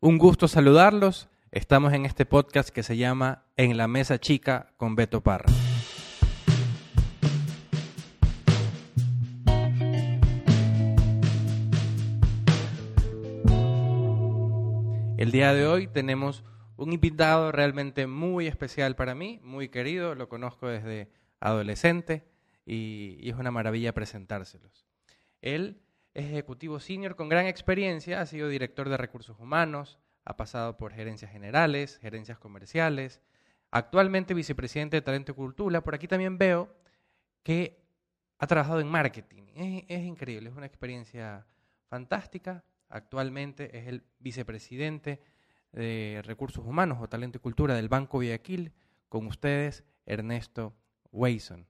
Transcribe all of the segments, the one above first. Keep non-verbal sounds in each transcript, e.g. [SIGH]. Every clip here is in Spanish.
Un gusto saludarlos. Estamos en este podcast que se llama En la Mesa Chica con Beto Parra. El día de hoy tenemos un invitado realmente muy especial para mí, muy querido, lo conozco desde adolescente y, es una maravilla presentárselos. Él es ejecutivo senior con gran experiencia, ha sido director de recursos humanos, ha pasado por gerencias generales, gerencias comerciales, actualmente vicepresidente de Talento y Cultura. Por aquí también veo que ha trabajado en marketing. Es, es increíble, es una experiencia fantástica. Actualmente es el vicepresidente de Recursos Humanos o Talento y Cultura del Banco Guayaquil. Con ustedes, Ernesto Wayson.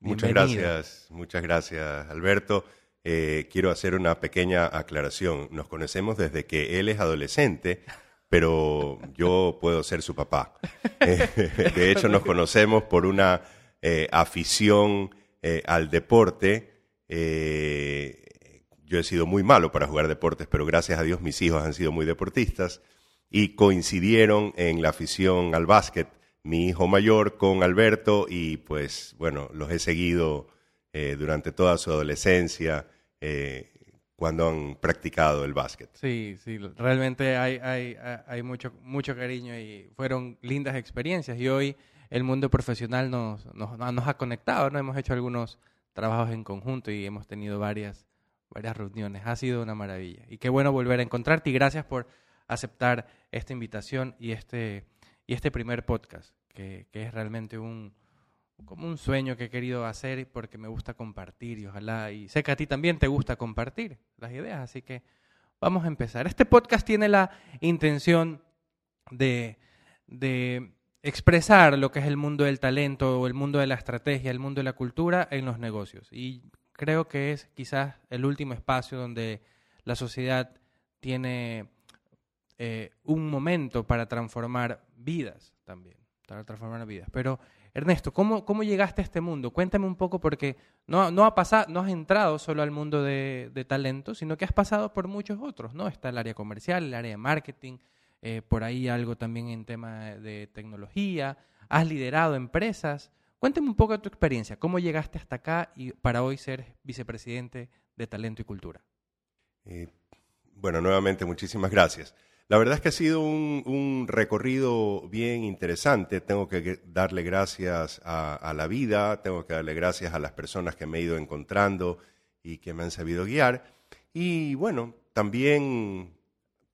Muchas gracias, muchas gracias, Alberto. Eh, quiero hacer una pequeña aclaración. Nos conocemos desde que él es adolescente, pero yo puedo ser su papá. [LAUGHS] Eh, de hecho, nos conocemos por una eh, afición al deporte. yo he sido muy malo para jugar deportes, pero gracias a Dios mis hijos han sido muy deportistas y coincidieron en la afición al básquet mi hijo mayor con Alberto y pues bueno, los he seguido durante toda su adolescencia eh, cuando han practicado el básquet. Sí, sí, realmente hay, hay, hay mucho, mucho cariño y fueron lindas experiencias y hoy el mundo profesional nos, nos, nos ha conectado, ¿no? Hemos hecho algunos trabajos en conjunto y hemos tenido varias, varias reuniones. Ha sido una maravilla. Y qué bueno volver a encontrarte y gracias por aceptar esta invitación y este, y este primer podcast, que, que es realmente un, como un sueño que he querido hacer porque me gusta compartir y ojalá, y sé que a ti también te gusta compartir las ideas, así que vamos a empezar. Este podcast tiene la intención de, de expresar lo que es el mundo del talento o el mundo de la estrategia, el mundo de la cultura en los negocios. Y creo que es quizás el último espacio donde la sociedad tiene eh, un momento para transformar vidas también, para transformar vidas. Pero Ernesto, ¿cómo, ¿cómo llegaste a este mundo? Cuéntame un poco porque no, no, ha pasado, no has entrado solo al mundo de, talento, sino que has pasado por muchos otros, ¿no? Está el área comercial, el área de marketing, eh, por ahí algo también en tema de tecnología, has liderado empresas. Cuéntame un poco de tu experiencia, cómo llegaste hasta acá y para hoy ser vicepresidente de Talento y Cultura. Eh, bueno, nuevamente muchísimas gracias. La verdad es que ha sido un, recorrido bien interesante. Tengo que darle gracias a, la vida, tengo que darle gracias a las personas que me he ido encontrando y que me han sabido guiar. Y bueno, también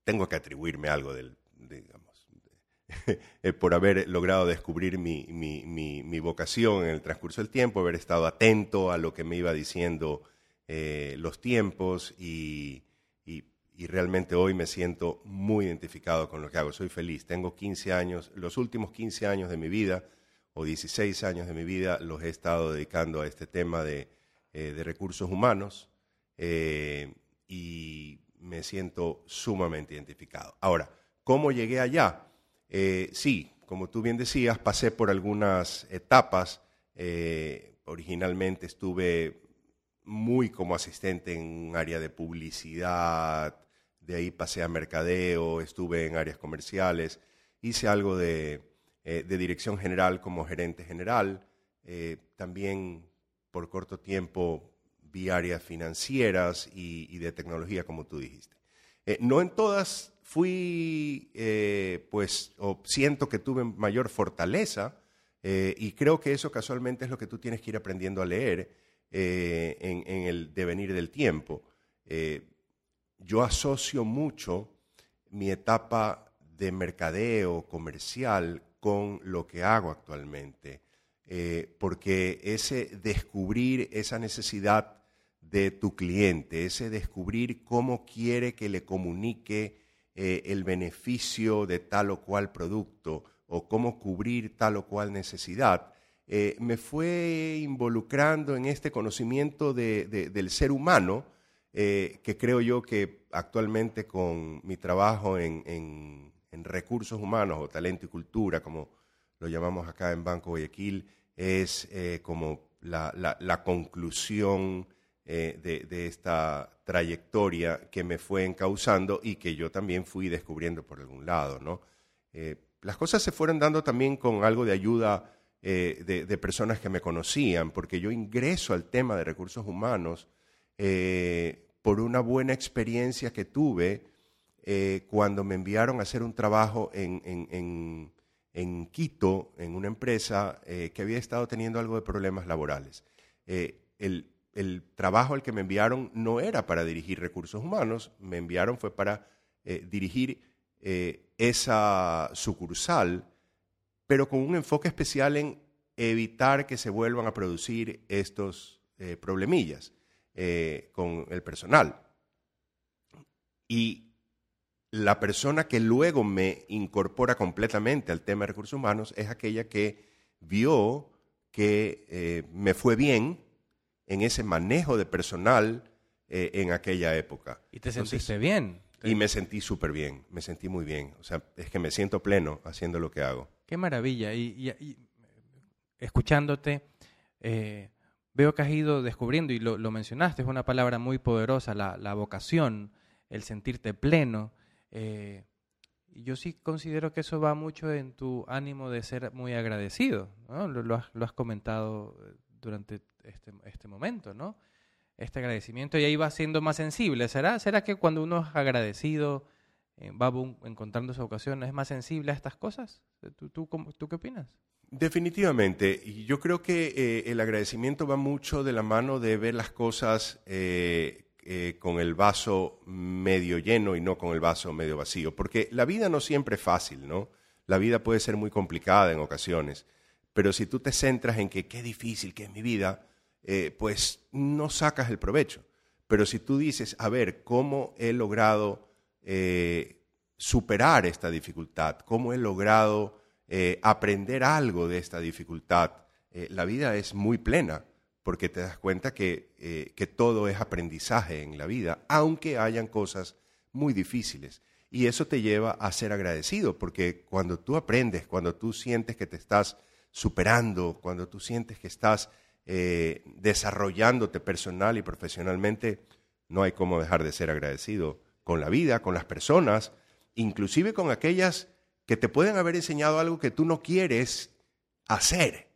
tengo que atribuirme algo del, digamos, [LAUGHS] eh, por haber logrado descubrir mi, vocación en el transcurso del tiempo, haber estado atento a lo que me iba diciendo eh, los tiempos y y realmente hoy me siento muy identificado con lo que hago. Soy feliz. Tengo 15 años, los últimos 15 años de mi vida o 16 años de mi vida los he estado dedicando a este tema de, eh, recursos humanos eh, y me siento sumamente identificado. Ahora, ¿cómo llegué allá? Eh, sí, como tú bien decías, pasé por algunas etapas. originalmente estuve muy como asistente en un área de publicidad, de ahí pasé a mercadeo, estuve en áreas comerciales, hice algo de, eh, dirección general como gerente general, eh, también por corto tiempo vi áreas financieras y, de tecnología, como tú dijiste. Eh, no en todas fui, pues, o siento que tuve mayor fortaleza, y creo que eso casualmente es lo que tú tienes que ir aprendiendo a leer en, el devenir del tiempo yo asocio mucho mi etapa de mercadeo comercial con lo que hago actualmente, eh, porque ese descubrir esa necesidad de tu cliente, ese descubrir cómo quiere que le comunique eh, el beneficio de tal o cual producto o cómo cubrir tal o cual necesidad, eh, me fue involucrando en este conocimiento del ser humano, eh, que creo yo que actualmente con mi trabajo en, recursos humanos o talento y cultura, como lo llamamos acá en Banco Guayaquil, es eh, como la, conclusión de, de, esta trayectoria que me fue encauzando y que yo también fui descubriendo por algún lado, ¿no? las cosas se fueron dando también con algo de ayuda de, de, personas que me conocían, porque yo ingreso al tema de recursos humanos por una buena experiencia que tuve eh, cuando me enviaron a hacer un trabajo en, en, Quito, en una empresa eh, que había estado teniendo algo de problemas laborales. Eh, el, el, trabajo al que me enviaron no era para dirigir recursos humanos, me enviaron fue para dirigir esa sucursal, pero con un enfoque especial en evitar que se vuelvan a producir estos problemillas con el personal. Y la persona que luego me incorpora completamente al tema de recursos humanos es aquella que vio que eh, me fue bien en ese manejo de personal eh, en aquella época. ¿Y te sentiste bien? Y me sentí súper bien, me sentí muy bien. O sea, es que me siento pleno haciendo lo que hago. Qué maravilla. Y, escuchándote, eh, veo que has ido descubriendo, y lo, mencionaste, es una palabra muy poderosa, la, la vocación, el sentirte pleno. Eh, yo sí considero que eso va mucho en tu ánimo de ser muy agradecido, ¿no? Lo, has, comentado eh, durante este, este, momento, ¿no? Este agradecimiento y ahí va siendo más sensible. ¿Será, será que cuando uno es agradecido eh, va encontrando su ocasión, es más sensible a estas cosas? ¿Tú, tú, tú qué opinas? Definitivamente. Y yo creo que el agradecimiento va mucho de la mano de ver las cosas eh, con el vaso medio lleno y no con el vaso medio vacío, porque la vida no siempre es fácil, ¿no? La vida puede ser muy complicada en ocasiones, pero si tú te centras en que qué difícil que es mi vida, eh, pues no sacas el provecho. Pero si tú dices, a ver, ¿cómo he logrado eh, superar esta dificultad? ¿Cómo he logrado aprender algo de esta dificultad? la vida es muy plena porque te das cuenta eh, que, todo es aprendizaje en la vida, aunque hayan cosas muy difíciles. Y eso te lleva a ser agradecido, porque cuando tú aprendes, cuando tú sientes que te estás superando, cuando tú sientes que estás eh, desarrollándote personal y profesionalmente, no hay cómo dejar de ser agradecido con la vida, con las personas, inclusive con aquellas que te pueden haber enseñado algo que tú no quieres hacer,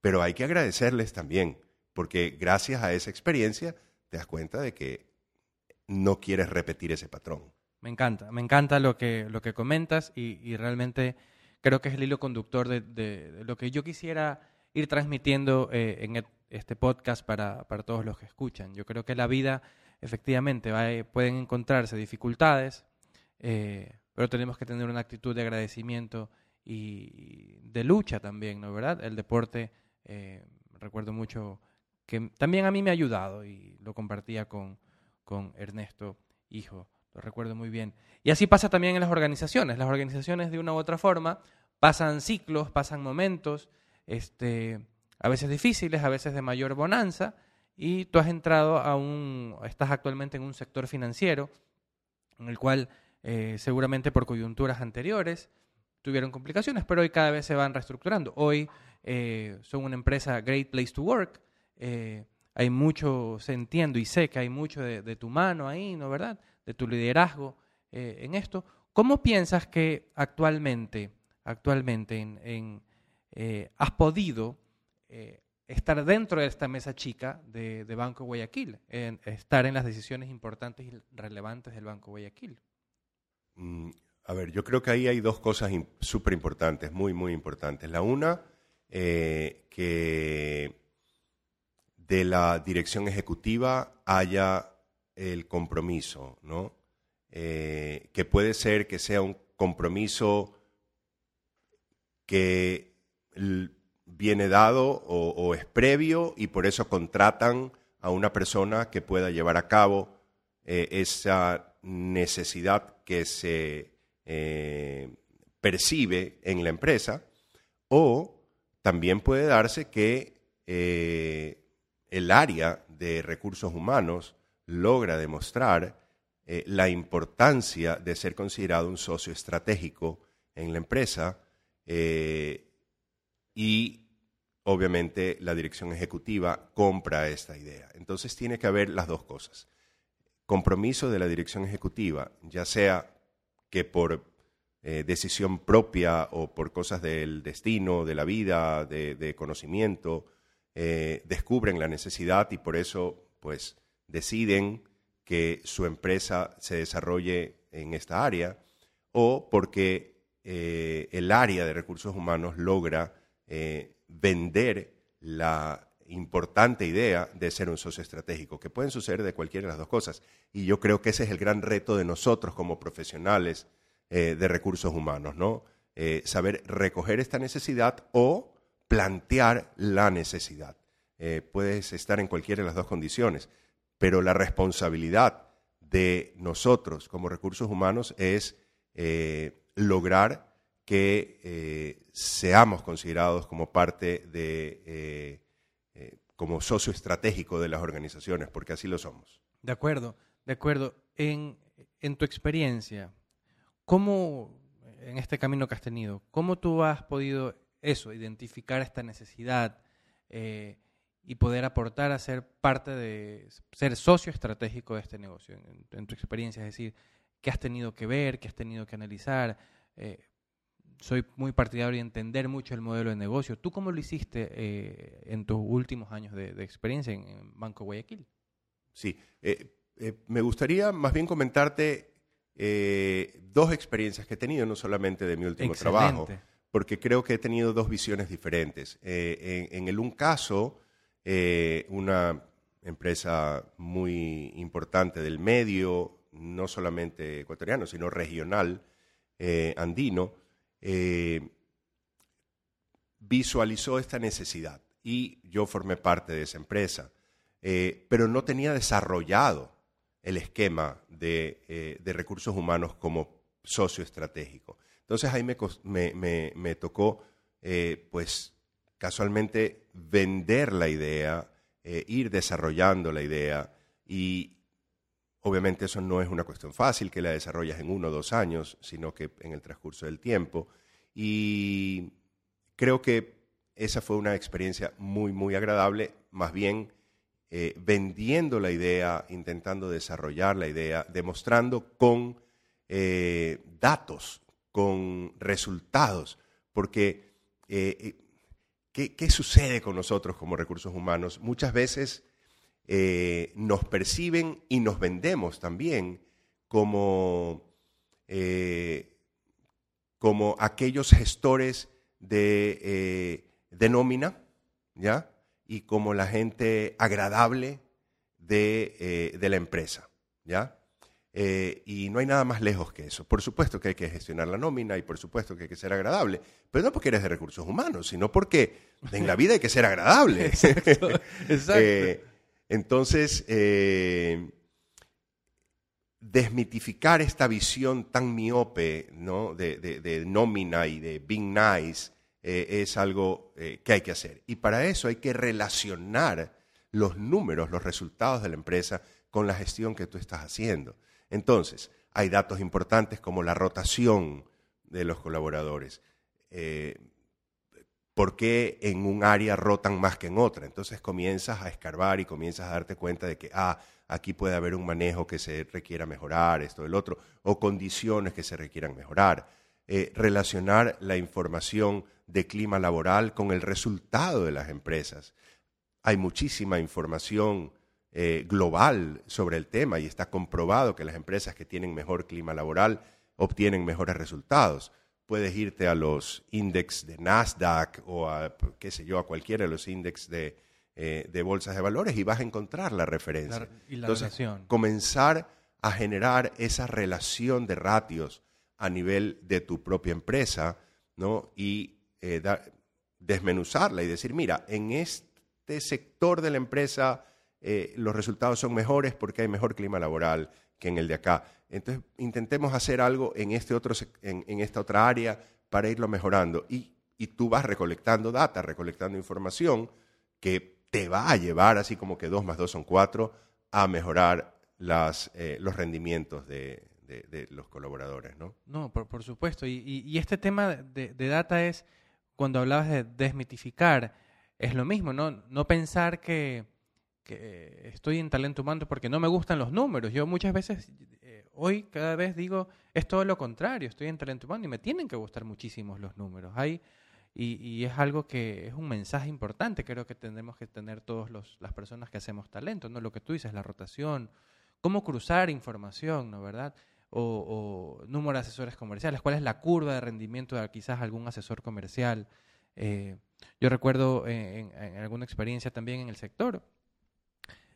pero hay que agradecerles también porque gracias a esa experiencia te das cuenta de que no quieres repetir ese patrón. Me encanta, me encanta lo que, lo que comentas y, realmente creo que es el hilo conductor de, lo que yo quisiera ir transmitiendo eh, en e, este podcast para, todos los que escuchan. Yo creo que la vida, efectivamente, eh, pueden encontrarse dificultades, eh, pero tenemos que tener una actitud de agradecimiento y de lucha también, ¿no? ¿Verdad? El deporte, recuerdo mucho que también a mí me ha ayudado y lo compartía con, con Ernesto, hijo, lo recuerdo muy bien. Y así pasa también en las organizaciones. Las organizaciones de una u otra forma pasan ciclos, pasan momentos, este, a veces difíciles, a veces de mayor bonanza, y tú has entrado a un, estás actualmente en un sector financiero en el cual eh, seguramente por coyunturas anteriores tuvieron complicaciones, pero hoy cada vez se van reestructurando. Hoy eh, son una empresa Great Place to Work, eh, hay mucho, se entiendo y sé que hay mucho de, tu mano ahí, ¿no verdad? De tu liderazgo en esto. ¿Cómo piensas que actualmente, actualmente en, eh, has podido estar dentro de esta mesa chica de, Banco Guayaquil, estar en las decisiones importantes y relevantes del Banco Guayaquil? Mm, a ver, yo creo que ahí hay dos cosas súper importantes, muy, muy importantes. La una, que de la dirección ejecutiva haya el compromiso, ¿no? Eh, que puede ser que sea un compromiso que viene dado o, es previo y por eso contratan a una persona que pueda llevar a cabo eh, esa necesidad que se eh, percibe en la empresa o también puede darse que el área de recursos humanos logra demostrar eh, la importancia de ser considerado un socio estratégico en la empresa eh, y obviamente la dirección ejecutiva compra esta idea. Entonces tiene que haber las dos cosas. Compromiso de la dirección ejecutiva, ya sea que por eh, decisión propia o por cosas del destino, de la vida, de, conocimiento, eh, descubren la necesidad y por eso pues deciden que su empresa se desarrolle en esta área o porque eh, el área de recursos humanos logra vender la importante idea de ser un socio estratégico, que pueden suceder de cualquiera de las dos cosas. Y yo creo que ese es el gran reto de nosotros como profesionales eh, de recursos humanos, ¿no? Eh, saber recoger esta necesidad o plantear la necesidad. Eh, puedes estar en cualquiera de las dos condiciones, pero la responsabilidad de nosotros como recursos humanos es lograr que seamos considerados como parte de, como socio estratégico de las organizaciones, porque así lo somos. De acuerdo, de acuerdo. En, en tu experiencia, ¿Cómo, en este camino que has tenido, cómo tú has podido eso, identificar esta necesidad eh, y poder aportar a ser parte de, ser socio estratégico de este negocio, en, tu experiencia? Es decir, ¿qué has tenido que ver, qué has tenido que analizar? Eh, soy muy partidario de entender mucho el modelo de negocio. ¿Tú cómo lo hiciste eh, en tus últimos años de, experiencia en, Banco Guayaquil? Sí, me gustaría más bien comentarte eh, dos experiencias que he tenido, no solamente de mi último trabajo, porque creo que he tenido dos visiones diferentes. Eh, en, el un caso, eh, una empresa muy importante del medio, no solamente ecuatoriano, sino regional, andino, visualizó esta necesidad y yo formé parte de esa empresa, pero no tenía desarrollado el esquema eh, de, recursos humanos como socio estratégico. Entonces ahí me, tocó, eh, pues casualmente, vender la idea, eh, ir desarrollando la idea y obviamente eso no es una cuestión fácil que la desarrollas en uno o dos años, sino que en el transcurso del tiempo. Y creo que esa fue una experiencia muy, muy agradable, más bien eh, vendiendo la idea, intentando desarrollar la idea, demostrando con eh, datos, con resultados, porque eh, ¿qué, sucede con nosotros como recursos humanos? Muchas veces nos perciben y nos vendemos también como, como aquellos gestores de, de nómina, ¿ya? y como la gente agradable de, eh, la empresa, ¿ya? Eh, y no hay nada más lejos que eso. Por supuesto que hay que gestionar la nómina y por supuesto que hay que ser agradable, pero no porque eres de recursos humanos, sino porque en la vida hay que ser agradable. [LAUGHS] exacto, [LAUGHS] eh, entonces, desmitificar esta visión tan miope de, nómina y de being nice eh, es algo eh, que hay que hacer. Y para eso hay que relacionar los números, los resultados de la empresa con la gestión que tú estás haciendo. Entonces, hay datos importantes como la rotación de los colaboradores. Eh, ¿Por qué en un área rotan más que en otra? Entonces comienzas a escarbar y comienzas a darte cuenta de que, ah, aquí puede haber un manejo que se requiera mejorar, esto, el otro, o condiciones que se requieran mejorar. relacionar la información de clima laboral con el resultado de las empresas. Hay muchísima información eh, global sobre el tema y está comprobado que las empresas que tienen mejor clima laboral obtienen mejores resultados. Puedes irte a los índices de Nasdaq o a, qué sé yo, a cualquiera de los índices de, eh, de bolsas de valores y vas a encontrar la referencia. y la Entonces, comenzar a generar esa relación de ratios a nivel de tu propia empresa, ¿no? Y eh, desmenuzarla y decir, mira, en este sector de la empresa eh, los resultados son mejores porque hay mejor clima laboral que en el de acá. Entonces, intentemos hacer algo en, este otro, en, esta otra área para irlo mejorando. Y, y tú vas recolectando data, recolectando información que te va a llevar, así como que dos más dos son cuatro, a mejorar las, eh, los rendimientos de, de, los colaboradores, ¿no? No, por, por supuesto. Y, y, este tema de, de, data es cuando hablabas de desmitificar, es lo mismo, ¿no? No pensar que, estoy en talento humano porque no me gustan los números. Yo muchas veces, hoy cada vez digo, es todo lo contrario, estoy en talento humano y me tienen que gustar muchísimos los números. Hay, y, es algo que es un mensaje importante, creo que tenemos que tener todas las personas que hacemos talento, ¿no? Lo que tú dices, la rotación, cómo cruzar información, ¿no? ¿Verdad? O, número de asesores comerciales, cuál es la curva de rendimiento de quizás algún asesor comercial. Eh, yo recuerdo en, alguna experiencia también en el sector,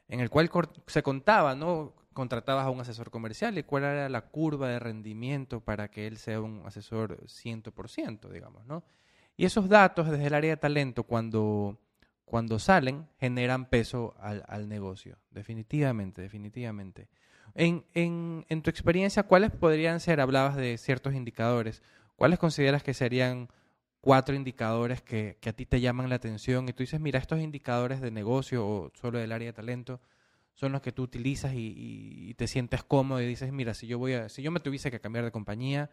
en el cual se contaba, ¿no? Contratabas a un asesor comercial y cuál era la curva de rendimiento para que él sea un asesor 100%, digamos, ¿no? Y esos datos desde el área de talento, cuando, cuando salen, generan peso al, al negocio. Definitivamente, definitivamente. En, en, en tu experiencia, ¿cuáles podrían ser, hablabas de ciertos indicadores, cuáles consideras que serían cuatro indicadores que, que, a ti te llaman la atención y tú dices, mira, estos indicadores de negocio o solo del área de talento son los que tú utilizas y, y, te sientes cómodo y dices, mira, si yo voy a, si yo me tuviese que cambiar de compañía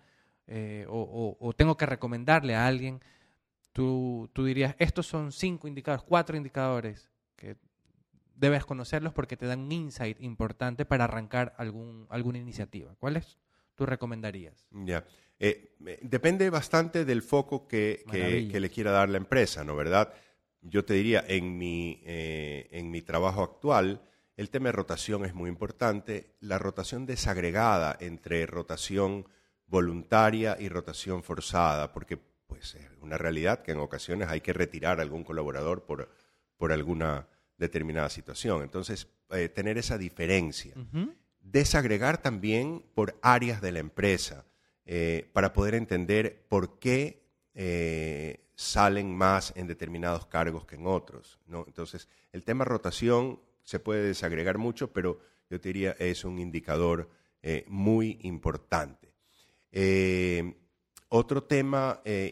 eh, o, o, o, tengo que recomendarle a alguien, tú, tú dirías, estos son cinco indicadores, cuatro indicadores que debes conocerlos porque te dan un insight importante para arrancar algún, alguna iniciativa. ¿Cuáles tú recomendarías? Ya. Eh, depende bastante del foco que, que, le quiera dar la empresa, ¿no? ¿Verdad? Yo te diría, en mi, eh, en mi trabajo actual, el tema de rotación es muy importante. La rotación desagregada entre rotación voluntaria y rotación forzada, porque pues es una realidad que en ocasiones hay que retirar a algún colaborador por, por alguna determinada situación. Entonces, eh, tener esa diferencia. Desagregar también por áreas de la empresa eh, para poder entender por qué eh, salen más en determinados cargos que en otros. ¿no? Entonces, el tema rotación se puede desagregar mucho, pero yo te diría es un indicador muy importante. Otro tema, eh,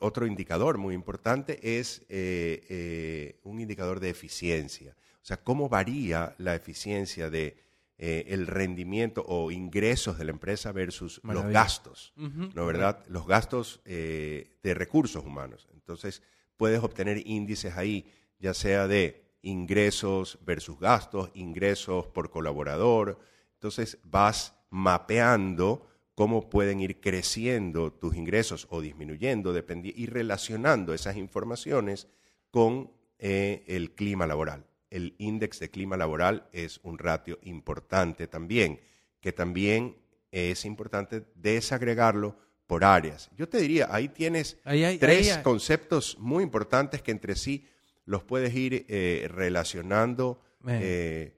otro indicador muy importante es eh, eh, un indicador de eficiencia. O sea, cómo varía la eficiencia de el rendimiento o ingresos de la empresa versus los gastos, ¿no verdad? Los gastos de recursos humanos. Entonces, puedes obtener índices ahí, ya sea de ingresos versus gastos, ingresos por colaborador. Entonces, vas mapeando cómo pueden ir creciendo tus ingresos o disminuyendo y relacionando esas informaciones con eh, el clima laboral. El índice de clima laboral es un ratio importante también, que también es importante desagregarlo por áreas. Yo te diría, ahí tienes tres conceptos muy importantes que entre sí los puedes ir eh, relacionando. Me, eh,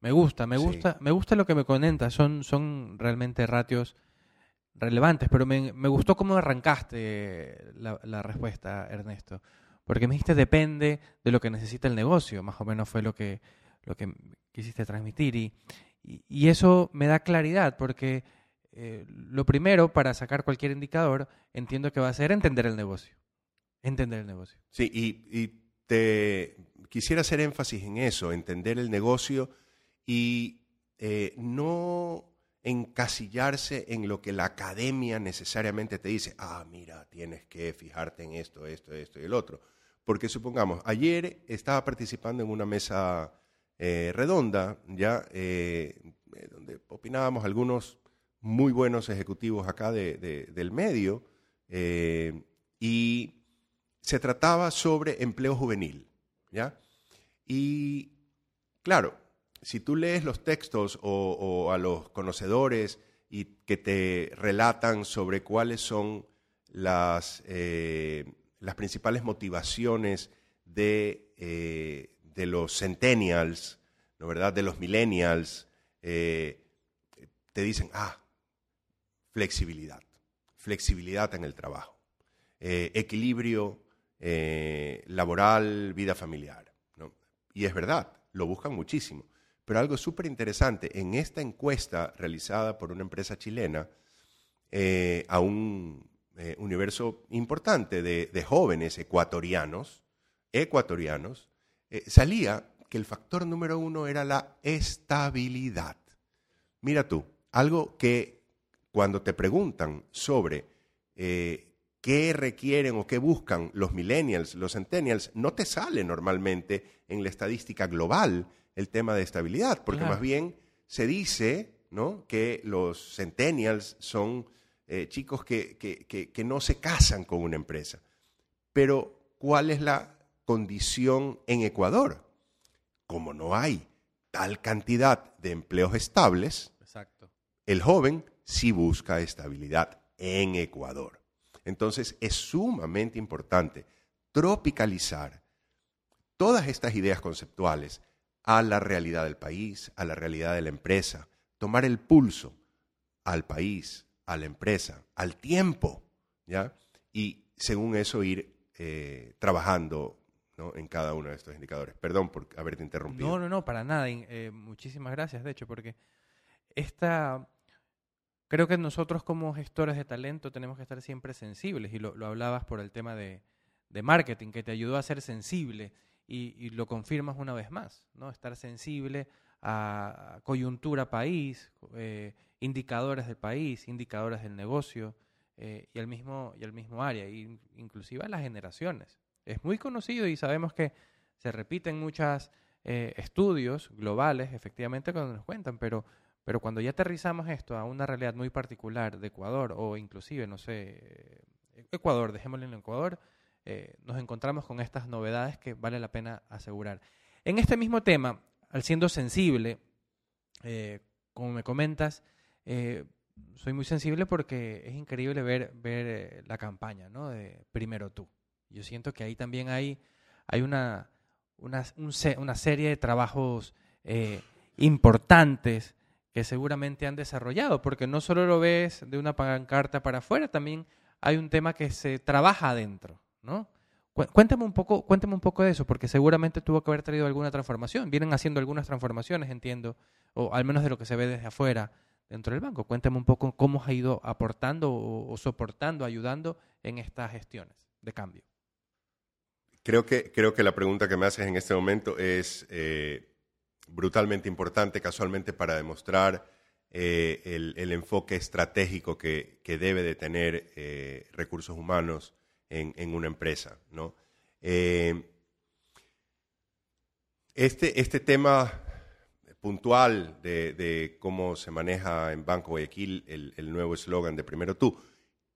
me gusta, me gusta, me gusta lo que me comentas. Son, son realmente ratios relevantes, pero me, me gustó cómo arrancaste la, la, respuesta, Ernesto. Porque me dijiste depende de lo que necesita el negocio, más o menos fue lo que, lo que quisiste transmitir. Y, y, eso me da claridad, porque eh, lo primero para sacar cualquier indicador, entiendo que va a ser entender el negocio. Entender el negocio. Sí, y, y quisiera hacer énfasis en eso, entender el negocio y eh, no encasillarse en lo que la academia necesariamente te dice, ah, mira, tienes que fijarte en esto, esto, esto y el otro. Porque supongamos, ayer estaba participando en una mesa eh, redonda, ya, eh, donde opinábamos algunos muy buenos ejecutivos acá del medio, y se trataba sobre empleo juvenil, ¿ya? Y claro, si tú lees los textos o, a los conocedores y que te relatan sobre cuáles son las, eh, las principales motivaciones de, eh, de, los centennials, ¿no verdad? De los millennials, eh, te dicen, ah, flexibilidad, flexibilidad en el trabajo, equilibrio laboral, vida familiar. Y es verdad, lo buscan muchísimo. Pero algo súper interesante, en esta encuesta realizada por una empresa chilena eh, a un eh, universo importante de, jóvenes ecuatorianos, ecuatorianos, eh, salía que el factor número uno era la estabilidad. Mira tú, algo que cuando te preguntan sobre qué requieren o qué buscan los millennials, los centennials, no te sale normalmente en la estadística global el tema de estabilidad, porque más bien se dice ¿no? que los centennials son eh, chicos que, que no se casan con una empresa. Pero, ¿cuál es la condición en Ecuador? Como no hay tal cantidad de empleos estables, Exacto. el joven sí busca estabilidad en Ecuador. Entonces es sumamente importante tropicalizar todas estas ideas conceptuales a la realidad del país, a la realidad de la empresa, tomar el pulso al país, a la empresa, al tiempo, ¿ya? Y según eso ir eh, trabajando en cada uno de estos indicadores. Perdón por haberte interrumpido. No, no, no, para nada. Eh, muchísimas gracias, de hecho, porque esta... Creo que nosotros como gestores de talento tenemos que estar siempre sensibles, y lo, hablabas por el tema de, marketing, que te ayudó a ser sensible, y, lo confirmas una vez más, ¿no? Estar sensible a coyuntura país, eh, indicadores del país, indicadores del negocio, eh, y, al mismo, y al mismo área, inclusive a las generaciones es muy conocido y sabemos que se repiten muchos eh, estudios globales, efectivamente, cuando nos cuentan, pero, pero cuando ya aterrizamos esto a una realidad muy particular de Ecuador o inclusive, no sé, Ecuador, dejémoslo en Ecuador, eh, nos encontramos con estas novedades que vale la pena asegurar. En este mismo tema, al siendo sensible, eh, como me comentas, soy muy sensible porque es increíble ver, ver la campaña ¿no? de Primero tú. Yo siento que ahí también hay, hay una, una, una serie de trabajos eh, importantes que seguramente han desarrollado, porque no solo lo ves de una pancarta para afuera, también hay un tema que se trabaja adentro, ¿no? Cuéntame un poco, cuéntame un poco de eso, porque seguramente tuvo que haber traído alguna transformación. Vienen haciendo algunas transformaciones, entiendo, o al menos de lo que se ve desde afuera dentro del banco. Cuéntame un poco cómo ha ido aportando o soportando, ayudando en estas gestiones de cambio. Creo que, creo que la pregunta que me haces en este momento es eh, brutalmente importante, casualmente para demostrar eh, el, enfoque estratégico que, debe de tener eh, recursos humanos en, una empresa. ¿no? este, este tema puntual de, cómo se maneja en Banco Guayaquil el, el nuevo eslogan de Primero Tú,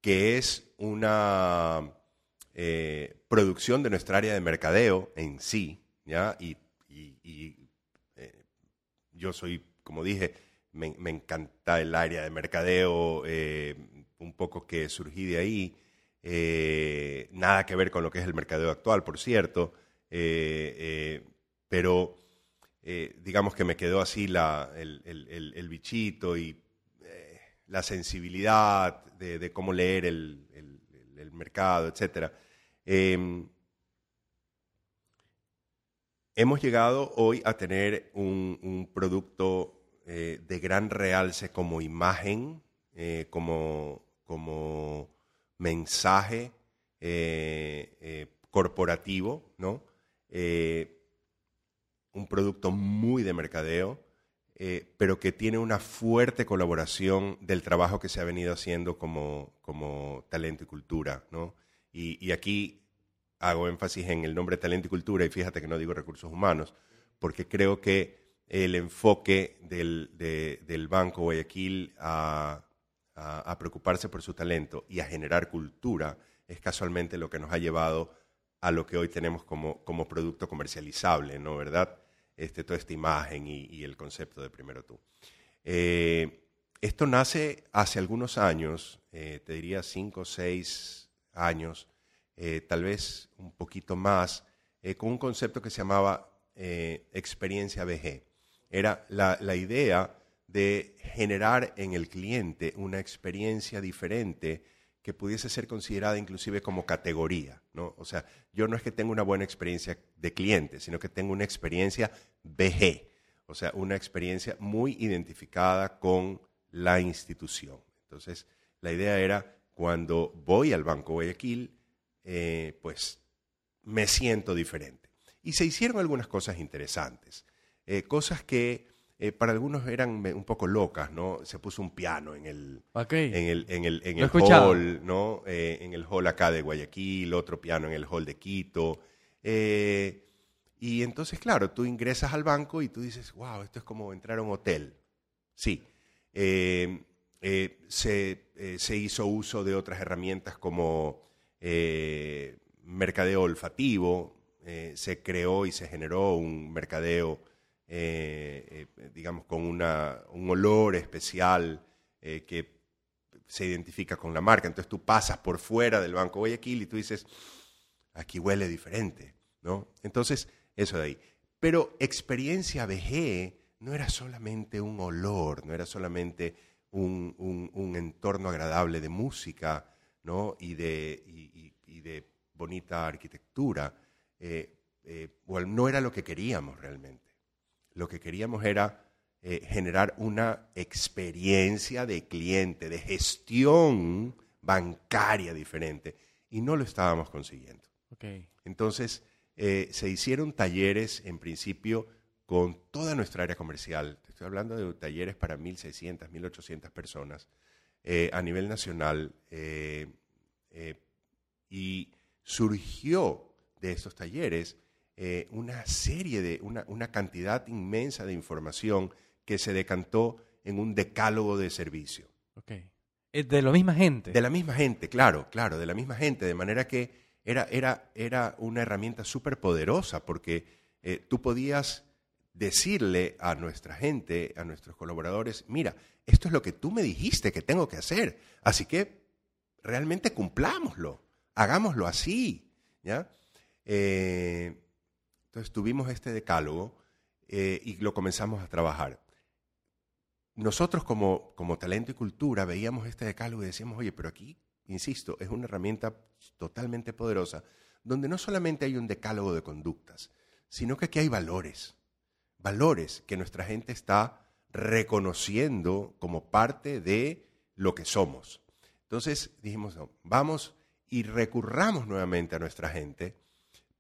que es una eh, producción de nuestra área de mercadeo en sí, ¿ya? Y, eh, yo soy, como dije, me, encanta el área de mercadeo, eh, un poco que surgí de ahí, nada que ver con lo que es el mercadeo actual, por cierto, pero digamos que me quedó así la, el, bichito y la sensibilidad de, cómo leer el, mercado, etcétera. Em, hemos llegado hoy a tener un, producto eh, de gran realce como imagen, eh, como, como, mensaje eh, corporativo, ¿no? un producto muy de mercadeo, pero que tiene una fuerte colaboración del trabajo que se ha venido haciendo como, como talento y cultura, ¿no? Y, aquí hago énfasis en el nombre talento y cultura y fíjate que no digo recursos humanos, porque creo que el enfoque del, del Banco Guayaquil a, preocuparse por su talento y a generar cultura es casualmente lo que nos ha llevado a lo que hoy tenemos como, como producto comercializable, ¿no? ¿Verdad? Este, toda esta imagen y, el concepto de primero tú. Eh, esto nace hace algunos años, eh, te diría cinco o seis años, eh, tal vez un poquito más, eh, con un concepto que se llamaba eh, experiencia BG. Era la, idea de generar en el cliente una experiencia diferente que pudiese ser considerada inclusive como categoría. ¿no? O sea, yo no es que tenga una buena experiencia de cliente, sino que tengo una experiencia BG, o sea, una experiencia muy identificada con la institución. Entonces, la idea era cuando voy al Banco Guayaquil, eh, pues me siento diferente. Y se hicieron algunas cosas interesantes, eh, cosas que eh, para algunos eran un poco locas, ¿no? Se puso un piano en el, en el, en el, en el hall, ¿no? Eh, en el hall acá de Guayaquil, otro piano en el hall de Quito. Eh, y entonces, claro, tú ingresas al banco y tú dices, wow, esto es como entrar a un hotel. Sí. Se, se hizo uso de otras herramientas como eh, mercadeo olfativo, eh, se creó y se generó un mercadeo, eh, digamos, con una, un olor especial que se identifica con la marca. Entonces tú pasas por fuera del Banco Guayaquil y tú dices, aquí huele diferente, ¿no? Entonces, eso de ahí. Pero experiencia BG no era solamente un olor, no era solamente un- un entorno agradable de música, ¿no? Y de, y- y- y de bonita arquitectura. Eh, eh, bueno, no era lo que queríamos realmente. Lo que queríamos era eh, generar una experiencia de cliente, de gestión bancaria diferente. Y no lo estábamos consiguiendo. Ok. Entonces, se hicieron talleres, en principio, con toda nuestra área comercial. Estoy hablando de talleres para 1.600, 1.800 personas eh, a nivel nacional. eh, eh, y surgió de estos talleres eh, una serie de, una, una cantidad inmensa de información que se decantó en un decálogo de servicio. Ok. Es de la misma gente. De la misma gente, claro, claro, de la misma gente, de manera que era, era, era una herramienta súper poderosa porque eh, tú podías decirle a nuestra gente, a nuestros colaboradores, mira, esto es lo que tú me dijiste que tengo que hacer, así que realmente cumplámoslo, hagámoslo así, ¿ya? Eh, entonces tuvimos este decálogo eh, y lo comenzamos a trabajar nosotros como, como talento y cultura veíamos este decálogo y decíamos, oye, pero aquí, insisto, es una herramienta totalmente poderosa, donde no solamente hay un decálogo de conductas, sino que aquí hay valores, valores que nuestra gente está reconociendo como parte de lo que somos. Entonces dijimos, vamos y recurramos nuevamente a nuestra gente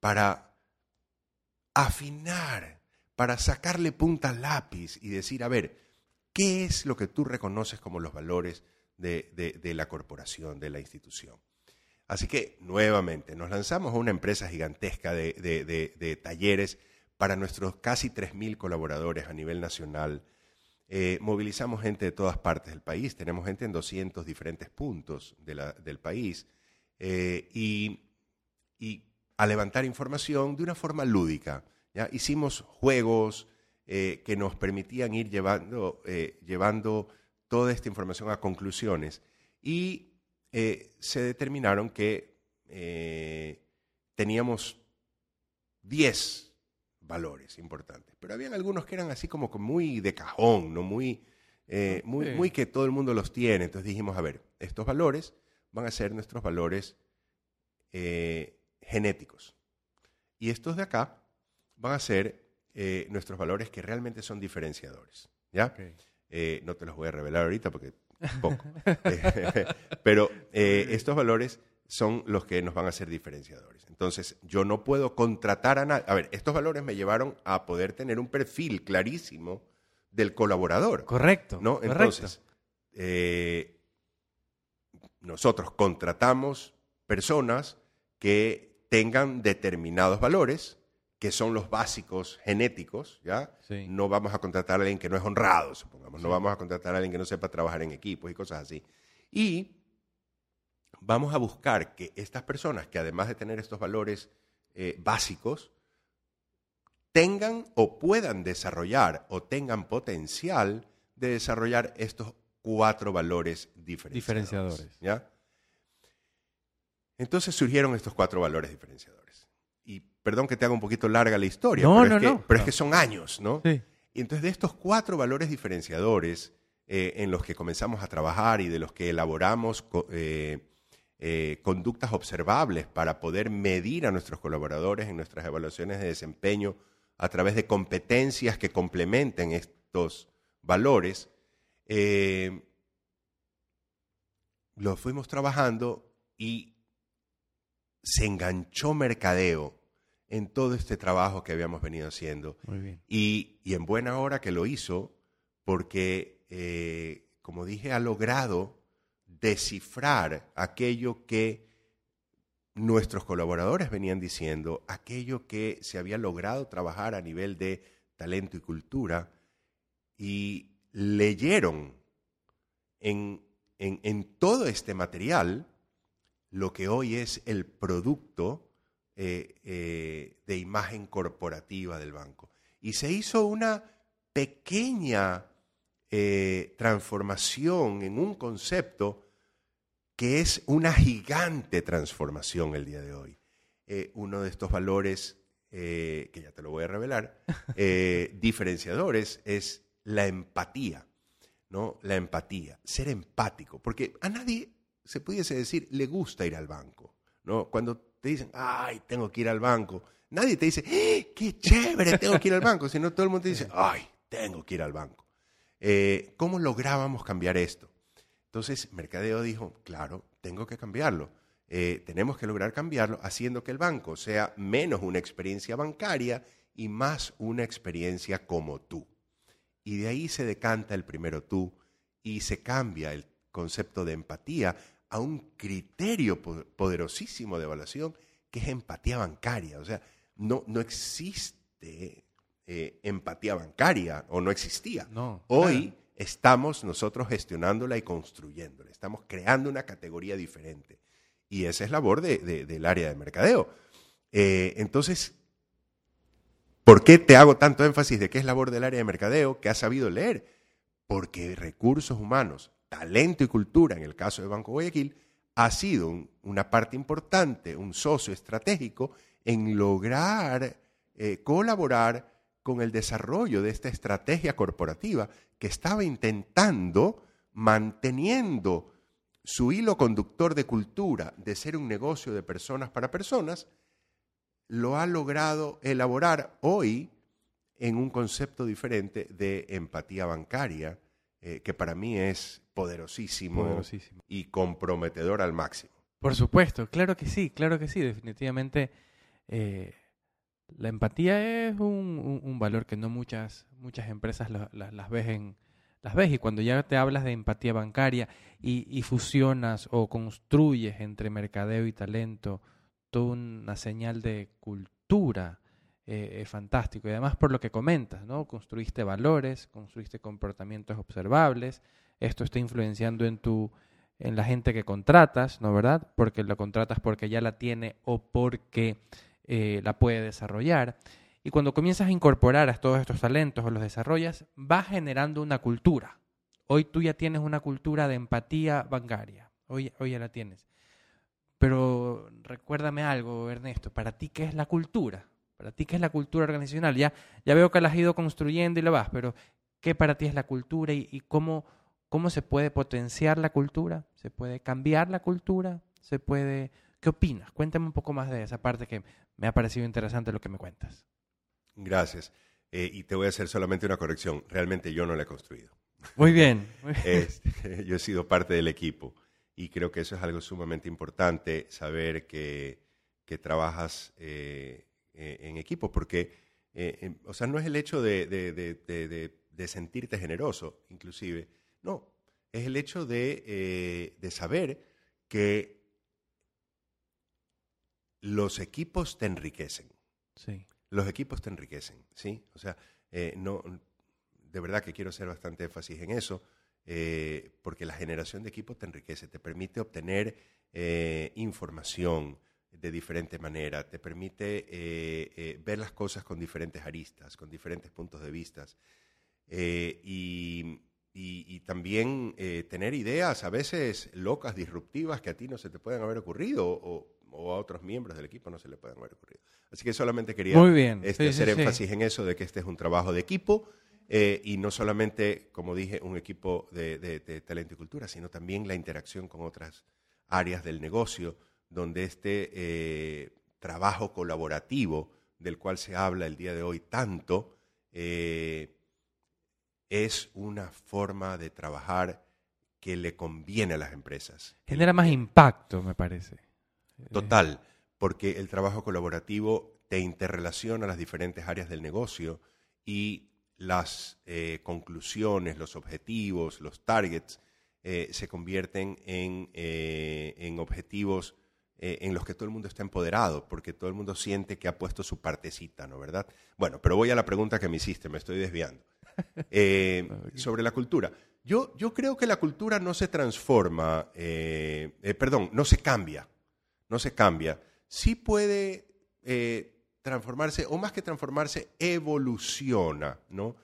para afinar, para sacarle punta al lápiz y decir, a ver, ¿Qué es lo que tú reconoces como los valores de, de- la corporación, de la institución? Así que, nuevamente, nos lanzamos a una empresa gigantesca de- de talleres para nuestros casi 3.000 colaboradores a nivel nacional. Eh, movilizamos gente de todas partes del país, tenemos gente en 200 diferentes puntos del país. eh, y, a levantar información de una forma lúdica. Hicimos juegos eh, que nos permitían ir llevando, llevando toda esta información a conclusiones y se determinaron que teníamos 10 valores importantes, pero habían algunos que eran así como muy de cajón, ¿no? muy, eh, muy, Sí. muy que todo el mundo los tiene. Entonces dijimos, a ver, estos valores van a ser nuestros valores eh, genéticos. Y estos de acá van a ser eh, nuestros valores que realmente son diferenciadores. ¿ya? Eh, no te los voy a revelar ahorita porque [LAUGHS] poco. [LAUGHS] Pero eh, estos valores son los que nos van a ser diferenciadores. Entonces, yo no puedo contratar a nadie. A ver, estos valores me llevaron a poder tener un perfil clarísimo del colaborador. Correcto. ¿no? correcto. Entonces, eh, nosotros contratamos personas que tengan determinados valores, que son los básicos genéticos, ¿ya? Sí. No vamos a contratar a alguien que no es honrado, supongamos. No vamos a contratar a alguien que no sepa trabajar en equipos y cosas así. Y vamos a buscar que estas personas, que además de tener estos valores eh, básicos, tengan o puedan desarrollar o tengan potencial de desarrollar estos cuatro valores diferenciadores. Diferenciadores. ¿ya? Entonces surgieron estos cuatro valores diferenciadores. Y perdón que te haga un poquito larga la historia, No, pero, no, es, que, no. pero es que son años, ¿no? Sí. Y entonces de estos cuatro valores diferenciadores eh, en los que comenzamos a trabajar y de los que elaboramos eh, eh, conductas observables para poder medir a nuestros colaboradores en nuestras evaluaciones de desempeño a través de competencias que complementen estos valores, eh, los fuimos trabajando y se enganchó mercadeo en todo este trabajo que habíamos venido haciendo. Muy bien. Y, y en buena hora que lo hizo, porque, eh, como dije, ha logrado descifrar aquello que nuestros colaboradores venían diciendo, aquello que se había logrado trabajar a nivel de talento y cultura, y leyeron en, en, todo este material lo que hoy es el producto eh, eh, de imagen corporativa del banco. Y se hizo una pequeña eh, transformación en un concepto que es una gigante transformación el día de hoy. uno de estos valores, que ya te lo voy a revelar, [LAUGHS] diferenciadores, es la empatía. ¿no? La empatía, ser empático, porque a nadie se pudiese decir le gusta ir al banco, ¿no? Cuando te dicen, ay, tengo que ir al banco, nadie te dice, ¡Eh, qué chévere, tengo que ir al banco, sino todo el mundo te dice, [LAUGHS] ay, tengo que ir al banco. Eh, ¿Cómo lográbamos cambiar esto? Entonces, Mercadeo dijo, claro, tengo que cambiarlo. Eh, tenemos que lograr cambiarlo haciendo que el banco sea menos una experiencia bancaria y más una experiencia como tú. Y de ahí se decanta el primero tú y se cambia el concepto de empatía a un criterio poderosísimo de evaluación que es empatía bancaria. O sea, no, no existe eh, empatía bancaria o no existía. No, Hoy estamos nosotros gestionándola y construyéndola. Estamos creando una categoría diferente. Y esa es labor de, del área de mercadeo. Eh, entonces, ¿por qué te hago tanto énfasis de que es labor del área de mercadeo que has sabido leer? Porque recursos humanos talento y cultura, en el caso de Banco Guayaquil, ha sido una parte importante, un socio estratégico en lograr eh, colaborar con el desarrollo de esta estrategia corporativa que estaba intentando, manteniendo su hilo conductor de cultura, de ser un negocio de personas para personas, lo ha logrado elaborar hoy en un concepto diferente de empatía bancaria, eh, que para mí es poderosísimo, y comprometedor al máximo. Por supuesto, claro que sí, claro que sí, definitivamente. Eh, la empatía es un, valor que no muchas, muchas empresas las ven las ves y cuando ya te hablas de empatía bancaria y, fusionas o construyes entre mercadeo y talento toda una señal de cultura eh, es fantástico. Y además por lo que comentas, ¿no? Construiste valores, construiste comportamientos observables, esto está influenciando en tu en la gente que contratas, ¿no verdad? Porque la contratas porque ya la tiene o porque eh, la puede desarrollar. Y cuando comienzas a incorporar a todos estos talentos o los desarrollas, va generando una cultura. Hoy tú ya tienes una cultura de empatía bancaria. Hoy, hoy ya la tienes. Pero recuérdame algo, Ernesto, para ti, ¿qué es la cultura? Para ti, ¿qué es la cultura organizacional? Ya, ya veo que la has ido construyendo y lo vas, pero ¿qué para ti es la cultura y, cómo, cómo se puede potenciar la cultura? ¿Se puede cambiar la cultura? ¿Se puede... ¿Qué opinas? Cuéntame un poco más de esa parte que me ha parecido interesante lo que me cuentas. Gracias. Eh, y te voy a hacer solamente una corrección. Realmente yo no la he construido. Muy bien. [LAUGHS] Este, [LAUGHS] yo he sido parte del equipo y creo que eso es algo sumamente importante, saber que, que trabajas eh, eh, en equipo, porque, eh, o sea, no es el hecho de, de, sentirte generoso, inclusive, no, es el hecho de, eh, de saber que los equipos te enriquecen. Sí. Los equipos te enriquecen, ¿sí? O sea, no, de verdad que quiero hacer bastante énfasis en eso, porque la generación de equipos te enriquece, te permite obtener información, de diferente manera, te permite eh, eh, ver las cosas con diferentes aristas, con diferentes puntos de vista. Eh, y, también tener ideas a veces locas, disruptivas, que a ti no se te pueden haber ocurrido o, a otros miembros del equipo no se le pueden haber ocurrido. Así que solamente quería este, hacer énfasis en eso, de que este es un trabajo de equipo. y no solamente, como dije, un equipo de, de talento y cultura, sino también la interacción con otras áreas del negocio, donde este eh, trabajo colaborativo del cual se habla el día de hoy tanto, eh, es una forma de trabajar que le conviene a las empresas. Genera más impacto, me parece. Total, porque el trabajo colaborativo te interrelaciona las diferentes áreas del negocio y las eh, conclusiones, los objetivos, los targets eh, se convierten en, eh, en objetivos en los que todo el mundo está empoderado, porque todo el mundo siente que ha puesto su partecita, ¿no? ¿Verdad? Bueno, pero voy a la pregunta que me hiciste, me estoy desviando. [LAUGHS] sobre la cultura. Yo, yo creo que la cultura no se transforma, perdón, no se cambia, no se cambia. Sí puede transformarse, o más que transformarse, evoluciona, ¿no?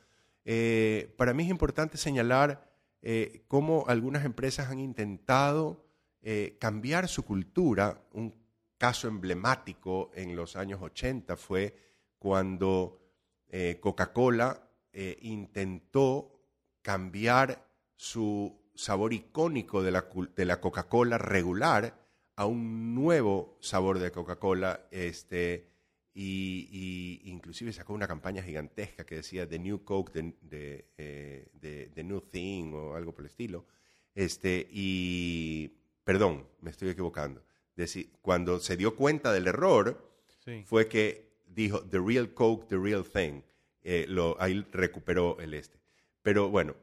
Eh, para mí es importante señalar eh, cómo algunas empresas han intentado eh, cambiar su cultura. Un caso emblemático en los años 80 fue cuando Coca-Cola intentó cambiar su sabor icónico de la, de la Coca-Cola regular a un nuevo sabor de Coca-Cola este, y, inclusive sacó una campaña gigantesca que decía The New Coke, The, eh, New Thing o algo por el estilo. Este, y, perdón, me estoy equivocando. cuando se dio cuenta del error, fue que dijo The Real Coke, The Real Thing. Eh, lo, ahí recuperó el este. Pero bueno,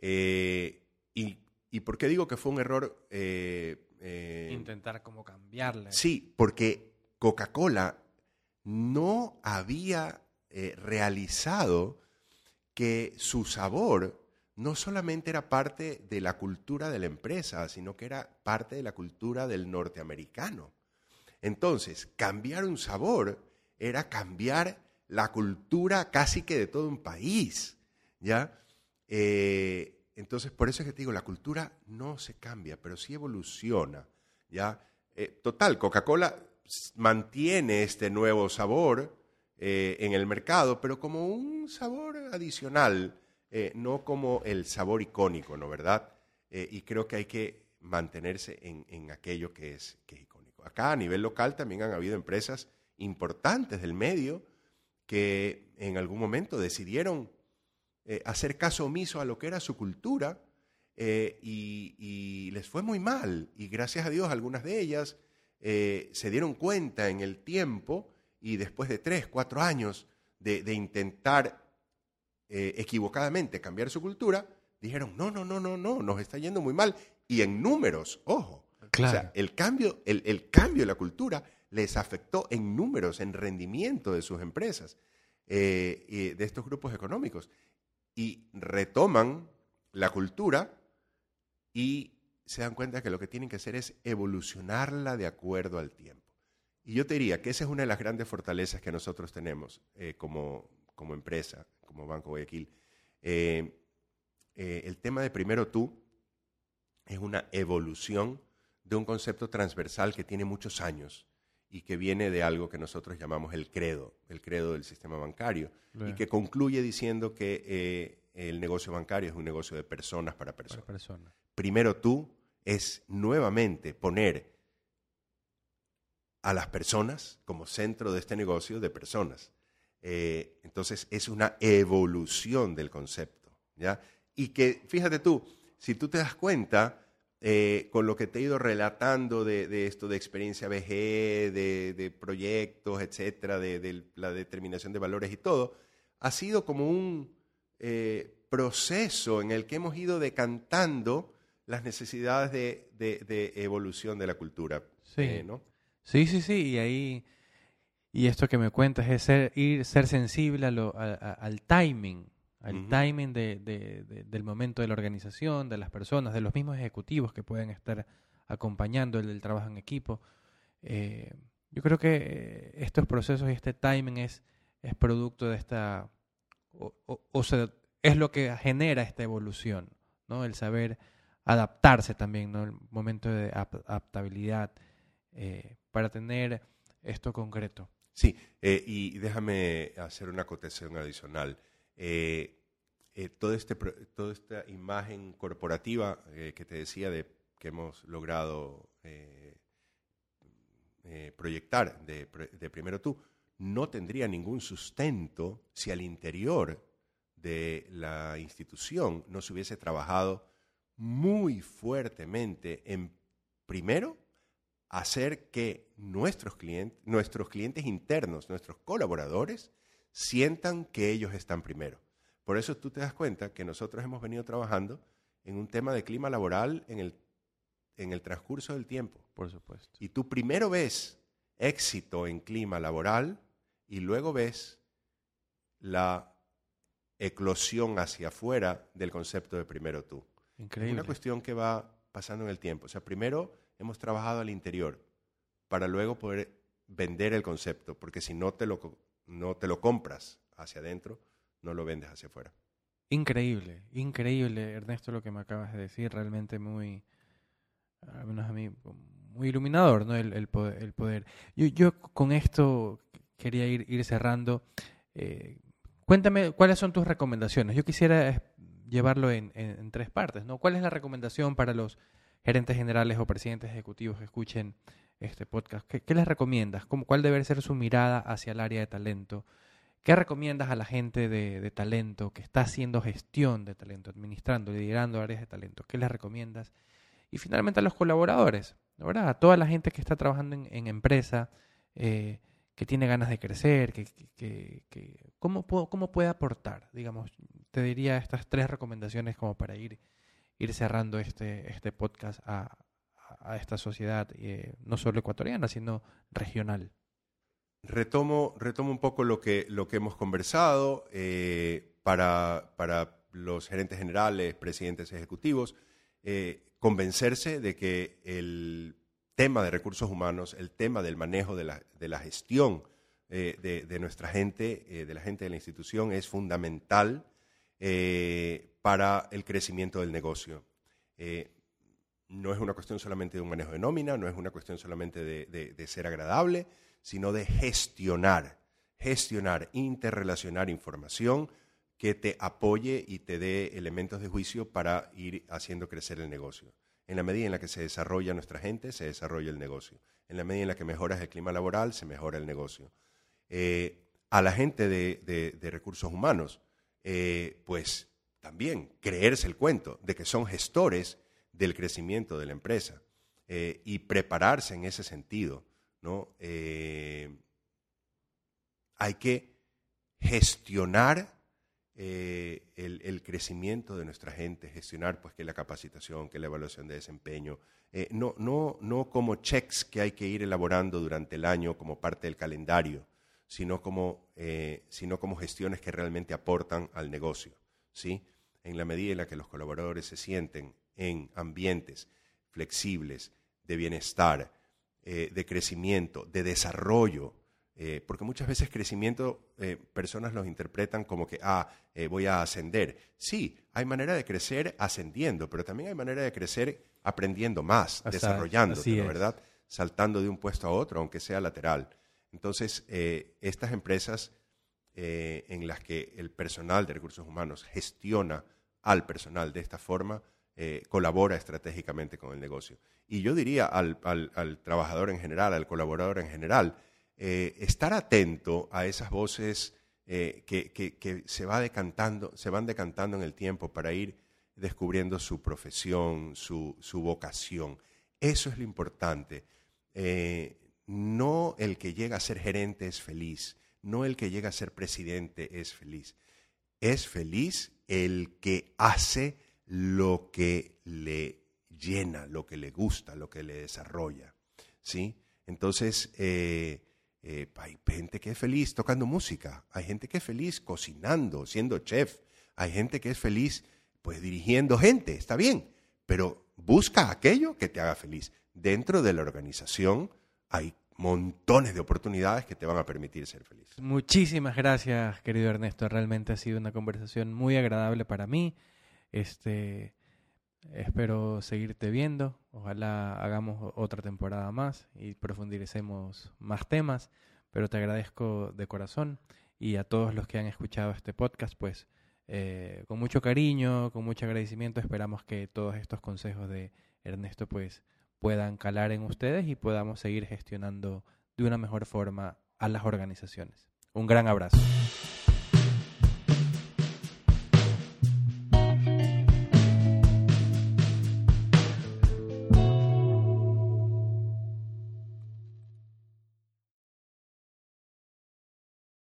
eh, y, y, por qué digo que fue un error? Intentar como cambiarle. Sí, porque Coca-Cola no había eh, realizado que su sabor no solamente era parte de la cultura de la empresa, sino que era parte de la cultura del norteamericano. Entonces, cambiar un sabor era cambiar la cultura casi que de todo un país, ¿ya? Eh, entonces, por eso es que te digo, la cultura no se cambia, pero sí evoluciona, ¿ya? Eh, total, Coca-Cola mantiene este nuevo sabor eh, en el mercado, pero como un sabor adicional, eh, no como el sabor icónico, ¿no verdad? Y creo que hay que mantenerse en, aquello que es, que es icónico. Acá a nivel local también han habido empresas importantes del medio que en algún momento decidieron hacer caso omiso a lo que era su cultura y, y les fue muy mal. Y gracias a Dios algunas de ellas eh, se dieron cuenta en el tiempo y después de tres, cuatro años de, intentar eh, equivocadamente cambiar su cultura, dijeron, no, no, no, no, no, nos está yendo muy mal. Y en números, ojo. O sea, el cambio, el, cambio de la cultura les afectó en números, en rendimiento de sus empresas, eh, y de estos grupos económicos. Y retoman la cultura y se dan cuenta que lo que tienen que hacer es evolucionarla de acuerdo al tiempo. Y yo te diría que esa es una de las grandes fortalezas que nosotros tenemos eh, como, como, empresa, como Banco Guayaquil. Eh, eh, el tema de primero tú es una evolución de un concepto transversal que tiene muchos años y que viene de algo que nosotros llamamos el credo, el credo del sistema bancario, y que concluye diciendo que el negocio bancario es un negocio de personas para personas. Para personas. Primero tú, es nuevamente poner a las personas como centro de este negocio de personas. Eh, entonces es una evolución del concepto. ¿ya? Y que, fíjate tú, si tú te das cuenta, eh, con lo que te he ido relatando de, esto de experiencia BG, de, proyectos, etcétera, de, la determinación de valores y todo, ha sido como un eh, proceso en el que hemos ido decantando las necesidades de, evolución de la cultura. Sí. Eh, ¿no? sí, sí, sí, y ahí, y esto que me cuentas es ser, ir, ser sensible al timing, al timing del momento de la organización, de las personas, de los mismos ejecutivos que pueden estar acompañando el, trabajo en equipo. Eh, yo creo que eh, estos procesos y este timing es, es producto de esta, o, sea, es lo que genera esta evolución, ¿no? El saber adaptarse también, ¿no? El momento de adaptabilidad eh, para tener esto concreto. Sí, eh, y déjame hacer una acotación adicional. Eh, todo este, toda esta imagen corporativa que te decía de que hemos logrado proyectar de, de primero tú, no tendría ningún sustento si al interior de la institución no se hubiese trabajado muy fuertemente en, primero, hacer que nuestros clientes, nuestros clientes internos, nuestros colaboradores, sientan que ellos están primero. Por eso tú te das cuenta que nosotros hemos venido trabajando en un tema de clima laboral en el, en el transcurso del tiempo. Por supuesto. Y tú primero ves éxito en clima laboral y luego ves la eclosión hacia afuera del concepto de primero tú. Increíble. Es una cuestión que va pasando en el tiempo. O sea, primero hemos trabajado al interior para luego poder vender el concepto, porque si no te lo, no te lo compras hacia adentro, no lo vendes hacia afuera. Increíble, increíble, Ernesto, lo que me acabas de decir, realmente muy, al menos a mí, muy iluminador, ¿no? El, el poder. Yo, yo, con esto quería ir, ir cerrando. Eh, cuéntame, ¿cuáles son tus recomendaciones? Yo quisiera llevarlo en, en, tres partes, ¿no? ¿Cuál es la recomendación para los gerentes generales o presidentes ejecutivos que escuchen este podcast? ¿Qué, les recomiendas? ¿Cómo, ¿Cuál debe ser su mirada hacia el área de talento? ¿Qué recomiendas a la gente de, de, talento que está haciendo gestión de talento, administrando, liderando áreas de talento? ¿Qué les recomiendas? Y finalmente a los colaboradores, ¿verdad? A toda la gente que está trabajando en, en empresa, eh, que tiene ganas de crecer, que, que, que ¿cómo, ¿cómo, puede aportar? Digamos, te diría estas tres recomendaciones como para ir, ir cerrando este, este podcast a esta sociedad, eh, no solo ecuatoriana, sino regional. Retomo, retomo un poco lo que, lo que hemos conversado eh, para, para, los gerentes generales, presidentes ejecutivos, eh, convencerse de que el tema de recursos humanos, el tema del manejo de la, de la gestión de, de, nuestra gente, de la gente de la institución, es fundamental para el crecimiento del negocio. No es una cuestión solamente de un manejo de nómina, no es una cuestión solamente de, ser agradable, sino de gestionar, gestionar, interrelacionar información que te apoye y te dé elementos de juicio para ir haciendo crecer el negocio. En la medida en la que se desarrolla nuestra gente, se desarrolla el negocio. En la medida en la que mejoras el clima laboral, se mejora el negocio. Eh, a la gente de, de, recursos humanos, eh, pues también creerse el cuento de que son gestores del crecimiento de la empresa eh, y prepararse en ese sentido. ¿no? Eh, hay que gestionar eh, el, crecimiento de nuestra gente, gestionar pues que la capacitación, que la evaluación de desempeño, no, no, no como checks que hay que ir elaborando durante el año como parte del calendario, sino como, sino como gestiones que realmente aportan al negocio. ¿sí? En la medida en la que los colaboradores se sienten en ambientes flexibles, de bienestar, eh, de crecimiento, de desarrollo, eh, porque muchas veces crecimiento eh, personas los interpretan como que, ah, voy a ascender. Sí, hay manera de crecer ascendiendo, pero también hay manera de crecer aprendiendo más, desarrollándote, ¿no, ¿verdad? Saltando de un puesto a otro, aunque sea lateral. Entonces, estas empresas en las que el personal de recursos humanos gestiona al personal de esta forma, eh, colabora estratégicamente con el negocio. Y yo diría al, al, trabajador en general, al colaborador en general, eh, estar atento a esas voces eh, que, que, que, se, va decantando, se van decantando en el tiempo para ir descubriendo su profesión, su, su vocación. Eso es lo importante. No el que llega a ser gerente es feliz, no el que llega a ser presidente es feliz. Es feliz el que hace lo que le llena, lo que le gusta, lo que le desarrolla. ¿sí? Entonces, eh, eh, hay gente que es feliz tocando música, hay gente que es feliz cocinando, siendo chef, hay gente que es feliz pues dirigiendo gente, está bien, pero busca aquello que te haga feliz. Dentro de la organización hay montones de oportunidades que te van a permitir ser feliz. Muchísimas gracias, querido Ernesto. Realmente ha sido una conversación muy agradable para mí. Este, espero seguirte viendo. Ojalá hagamos otra temporada más y profundicemos más temas. Pero te agradezco de corazón y a todos los que han escuchado este podcast, pues eh, con mucho cariño, con mucho agradecimiento, esperamos que todos estos consejos de Ernesto pues puedan calar en ustedes y podamos seguir gestionando de una mejor forma a las organizaciones. Un gran abrazo.